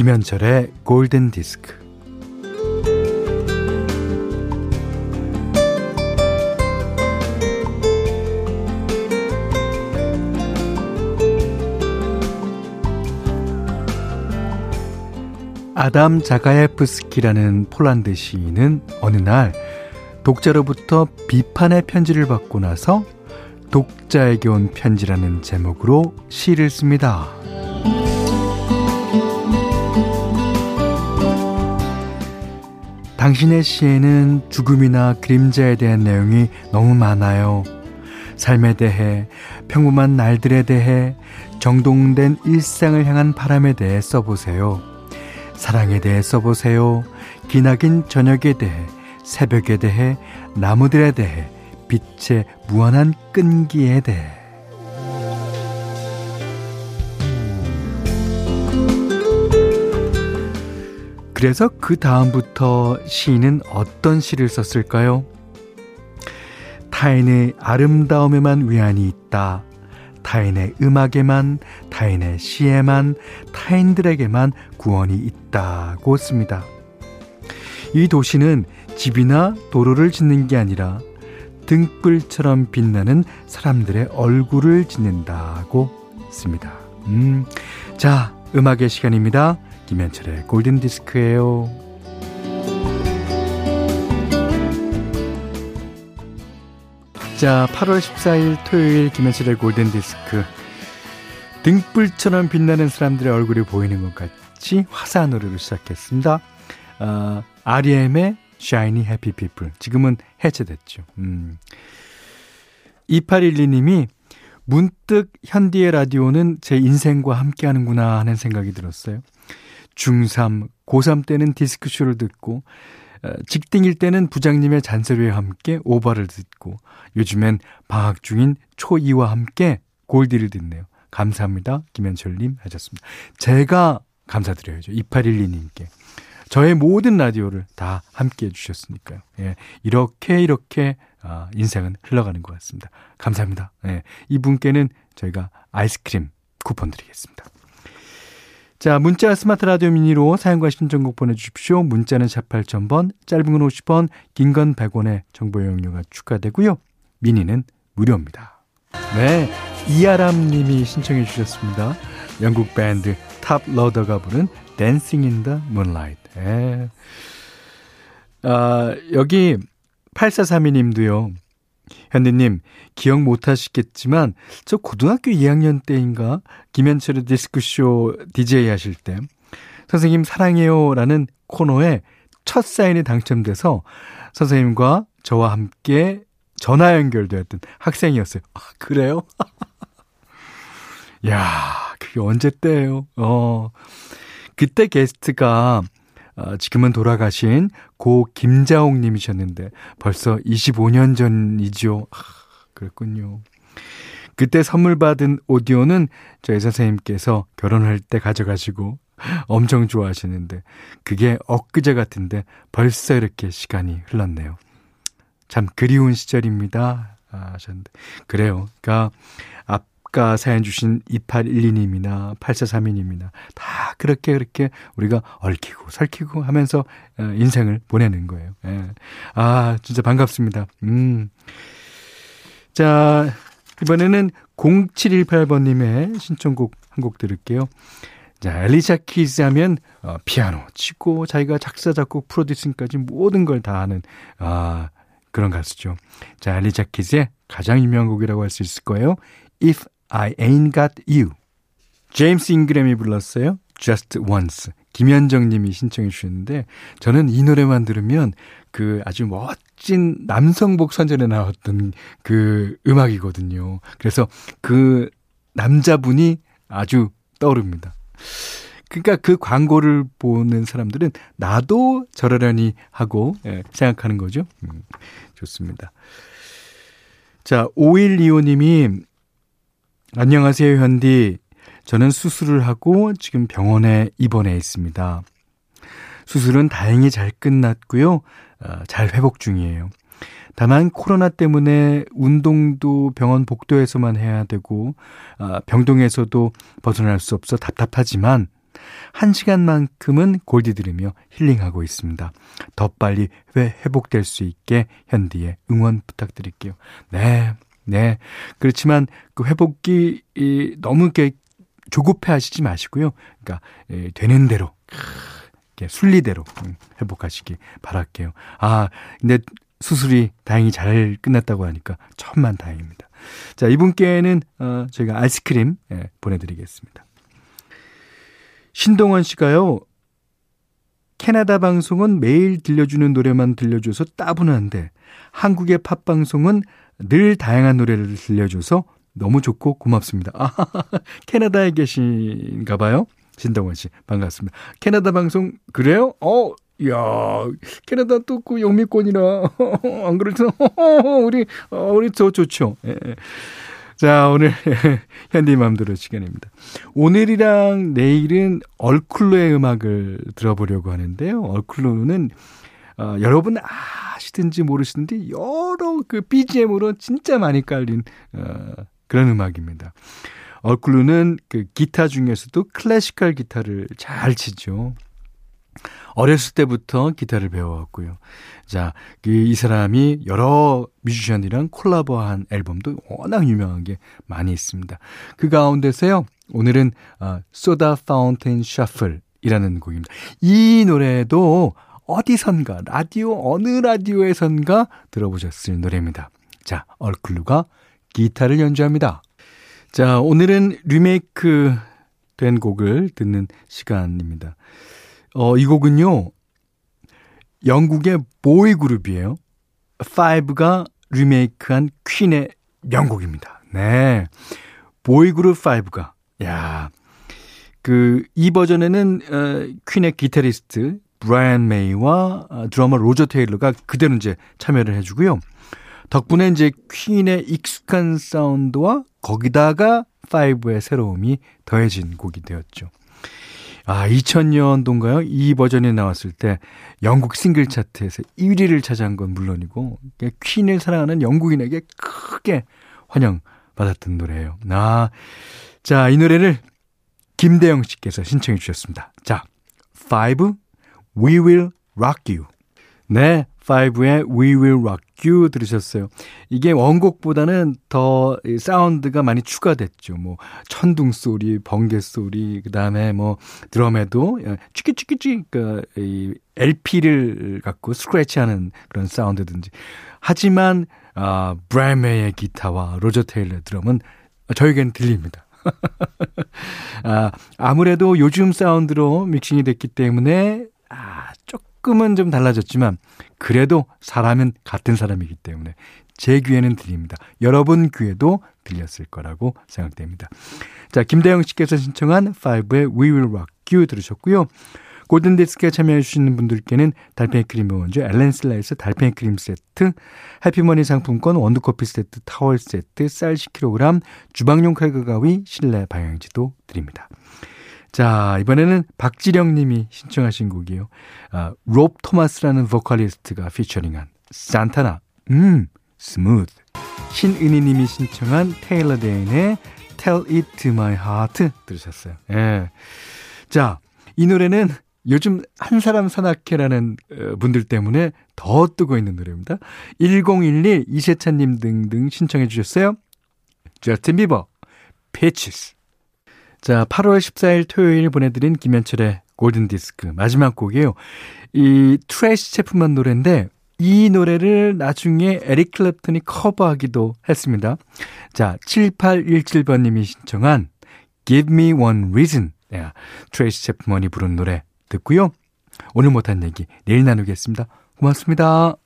김현철의 골든 디스크. 아담 자가예프스키라는 폴란드 시인은 어느 날 독자로부터 비판의 편지를 받고 나서 독자에게 온 편지라는 제목으로 시를 씁니다. 당신의 시에는 죽음이나 그림자에 대한 내용이 너무 많아요. 삶에 대해, 평범한 날들에 대해, 정동된 일상을 향한 바람에 대해 써보세요. 사랑에 대해 써보세요. 기나긴 저녁에 대해, 새벽에 대해, 나무들에 대해, 빛의 무한한 끈기에 대해. 그래서 그 다음부터 시인은 어떤 시를 썼을까요? 타인의 아름다움에만 위안이 있다. 타인의 음악에만, 타인의 시에만, 타인들에게만 구원이 있다고 씁니다. 이 도시는 집이나 도로를 짓는 게 아니라 등불처럼 빛나는 사람들의 얼굴을 짓는다고 씁니다. 음, 자, 음악의 시간입니다. 김현철의 골든 디스크예요. 자, 8월 14일 토요일 김현철의 골든 디스크. 등불처럼 빛나는 사람들의 얼굴이 보이는 것 같이 화사한 노래로 시작했습니다. 어, REM의 Shiny Happy People. 지금은 해체됐죠. 음. 2812님이 문득 현디의 라디오는 제 인생과 함께 하는구나 하는 생각이 들었어요. 중3, 고3 때는 디스크쇼를 듣고 어, 직딩일 때는 부장님의 잔소리와 함께 오바를 듣고 요즘엔 방학 중인 초2와 함께 골디를 듣네요. 감사합니다. 김현철님 하셨습니다. 제가 감사드려야죠. 2812님께. 저의 모든 라디오를 다 함께 해주셨으니까요. 예, 이렇게 이렇게 아, 인생은 흘러가는 것 같습니다. 감사합니다. 예, 이분께는 저희가 아이스크림 쿠폰 드리겠습니다. 자, 문자 스마트 라디오 미니로 사연과 신청곡 보내주십시오. 문자는 샵 8000번, 짧은 건 50원, 긴 건 100원의 정보 이용료가 추가되고요. 미니는 무료입니다. 네, 이아람 님이 신청해 주셨습니다. 영국 밴드 Toploader가 부른 Dancing in the Moonlight. 예. 아, 여기 8432님도요. 현디님, 기억 못 하시겠지만, 저 고등학교 2학년 때인가, 김현철의 디스크쇼 DJ 하실 때, 선생님 사랑해요 라는 코너에 첫 사인이 당첨돼서 선생님과 저와 함께 전화 연결되었던 학생이었어요. 아, 그래요? 야, 그게 언제 때예요? 어. 그때 게스트가 어, 지금은 돌아가신 고 김자옥 님이셨는데 벌써 25년 전이죠. 아, 그랬군요. 그때 선물 받은 오디오는 저희 선생님께서 결혼할 때 가져가시고 엄청 좋아하시는데 그게 엊그제 같은데 벌써 이렇게 시간이 흘렀네요. 참 그리운 시절입니다. 아, 하셨는데 그래요. 그러니까 아까 사연 주신 2812님이나 8432님이나 다 그렇게 그렇게 우리가 얽히고 설키고 하면서 어, 인생을 보내는 거예요. 예. 아, 진짜 반갑습니다. 음. 자, 이번에는 0718번님의 신청곡 한 곡 들을게요. 자, 엘리샤 키즈 하면 어, 피아노 치고 자기가 작사, 작곡, 프로듀싱까지 모든 걸 다 하는 아, 그런 가수죠. 자, 엘리샤 키즈의 가장 유명한 곡이라고 할 수 있을 거예요. If I Ain't Got You. 제임스 잉그램이 불렀어요. Just Once. 김현정 님이 신청해 주셨는데 저는 이 노래만 들으면 그 아주 멋진 남성복 선전에 나왔던 그 음악이거든요. 그래서 그 남자분이 아주 떠오릅니다. 그러니까 그 광고를 보는 사람들은 나도 저러려니 하고 예, 생각하는 거죠. 음, 좋습니다. 자, 5125님이 안녕하세요, 현디. 저는 수술을 하고 지금 병원에 입원해 있습니다. 수술은 다행히 잘 끝났고요. 어, 잘 회복 중이에요. 다만 코로나 때문에 운동도 병원 복도에서만 해야 되고 어, 병동에서도 벗어날 수 없어 답답하지만 한 시간만큼은 골디 들으며 힐링하고 있습니다. 더 빨리 회 회복될 수 있게 현디의 응원 부탁드릴게요. 네, 네. 그렇지만 그 회복이 이, 너무 이렇게 조급해 하시지 마시고요. 그러니까 에, 되는 대로 순리대로 음, 회복하시기 바랄게요. 아, 근데 수술이 다행히 잘 끝났다고 하니까 천만 다행입니다. 자, 이분께는 어, 저희가 아이스크림 예, 보내드리겠습니다. 신동원 씨가요. 캐나다 방송은 매일 들려주는 노래만 들려줘서 따분한데 한국의 팝 방송은 늘 다양한 노래를 들려줘서 너무 좋고 고맙습니다. 아, 캐나다에 계신가 봐요. 신동원 씨, 반갑습니다. 캐나다 방송, 그래요? 어, 야 캐나다 또 그 영미권이라, 안 그렇죠? 우리, 어, 우리 저 좋죠. 예. 예. 자, 오늘 현디 맘대로 시간입니다. 오늘이랑 내일은 얼쿨로의 음악을 들어보려고 하는데요. 얼쿨로는 어, 여러분 아 시든지 모르시는데 여러 그 BGM으로 진짜 많이 깔린 어, 그런 음악입니다. 얼클루는 그 기타 중에서도 클래시컬 기타를 잘 치죠. 어렸을 때부터 기타를 배워왔고요. 자, 그이 사람이 여러 뮤지션이랑 콜라보한 앨범도 워낙 유명한 게 많이 있습니다. 그 가운데서요, 오늘은 아, 소다 파운틴 셔플이라는 곡입니다. 이 노래도 어디선가, 라디오, 어느 라디오에선가 들어보셨을 노래입니다. 자, 얼클루가 기타를 연주합니다. 자, 오늘은 리메이크 된 곡을 듣는 시간입니다. 어, 이 곡은요, 영국의 보이 그룹이에요. 5가 리메이크한 퀸의 명곡입니다. 네. 보이 그룹 5가, 야 그, 이 버전에는, 어, 퀸의 기타리스트, 브라이언 메이와 어, 드러머 로저 테일러가 그대로 이제 참여를 해주고요. 덕분에 이제 퀸의 익숙한 사운드와 거기다가 5의 새로움이 더해진 곡이 되었죠. 아, 2000년도인가요? 이 버전이 나왔을 때 영국 싱글 차트에서 1위를 차지한 건 물론이고 퀸을 사랑하는 영국인에게 크게 환영받았던 노래예요. 아, 자, 이 노래를 김대영 씨께서 신청해 주셨습니다. 자, 5 We Will Rock You. 네, 5의 We Will Rock You 들으셨어요. 이게 원곡보다는 더 사운드가 많이 추가됐죠. 뭐 천둥 소리, 번개 소리, 그다음에 뭐 드럼에도 찌끼찌끼찌 그이 LP를 갖고 스크래치하는 그런 사운드든지. 하지만 아 브라이메의 기타와 로저 테일러 드럼은 저에게는 들립니다. 아, 아무래도 요즘 사운드로 믹싱이 됐기 때문에 아, 조금은 좀 달라졌지만 그래도 사람은 같은 사람이기 때문에 제 귀에는 들립니다. 여러분 귀에도 들렸을 거라고 생각됩니다. 자, 김대영 씨께서 신청한 5의 We Will Rock You 들으셨고요. 골든디스크에 참여해주시는 분들께는 달팽이 크림의 원조 엘렌슬라에서 달팽이 크림 세트, 해피머니 상품권 원두커피 세트, 타월 세트, 쌀 10kg, 주방용 칼과 가위, 실내 방향지도 드립니다. 자, 이번에는 박지령 님이 신청하신 곡이에요. 아, 롭 토마스라는 보컬리스트가 featuring한 산타나, 음, Smooth. 신은희 님이 신청한 테일러 데인의 Tell It to My Heart 들으셨어요. 예. 자, 이 노래는 요즘 한사랑 산악회라는 어, 분들 때문에 더 뜨고 있는 노래입니다. 1011 이세찬님 등등 신청해 주셨어요. 저스틴 비버, Peaches. 자, 8월 14일 토요일 보내드린 김현철의 골든디스크 마지막 곡이에요. 이 트레이시 채프먼 노래인데 이 노래를 나중에 에릭 클랩튼이 커버하기도 했습니다. 자, 7817번님이 신청한 Give Me One Reason. 네, 트레이시 채프먼이 부른 노래 듣고요. 오늘 못한 얘기 내일 나누겠습니다. 고맙습니다.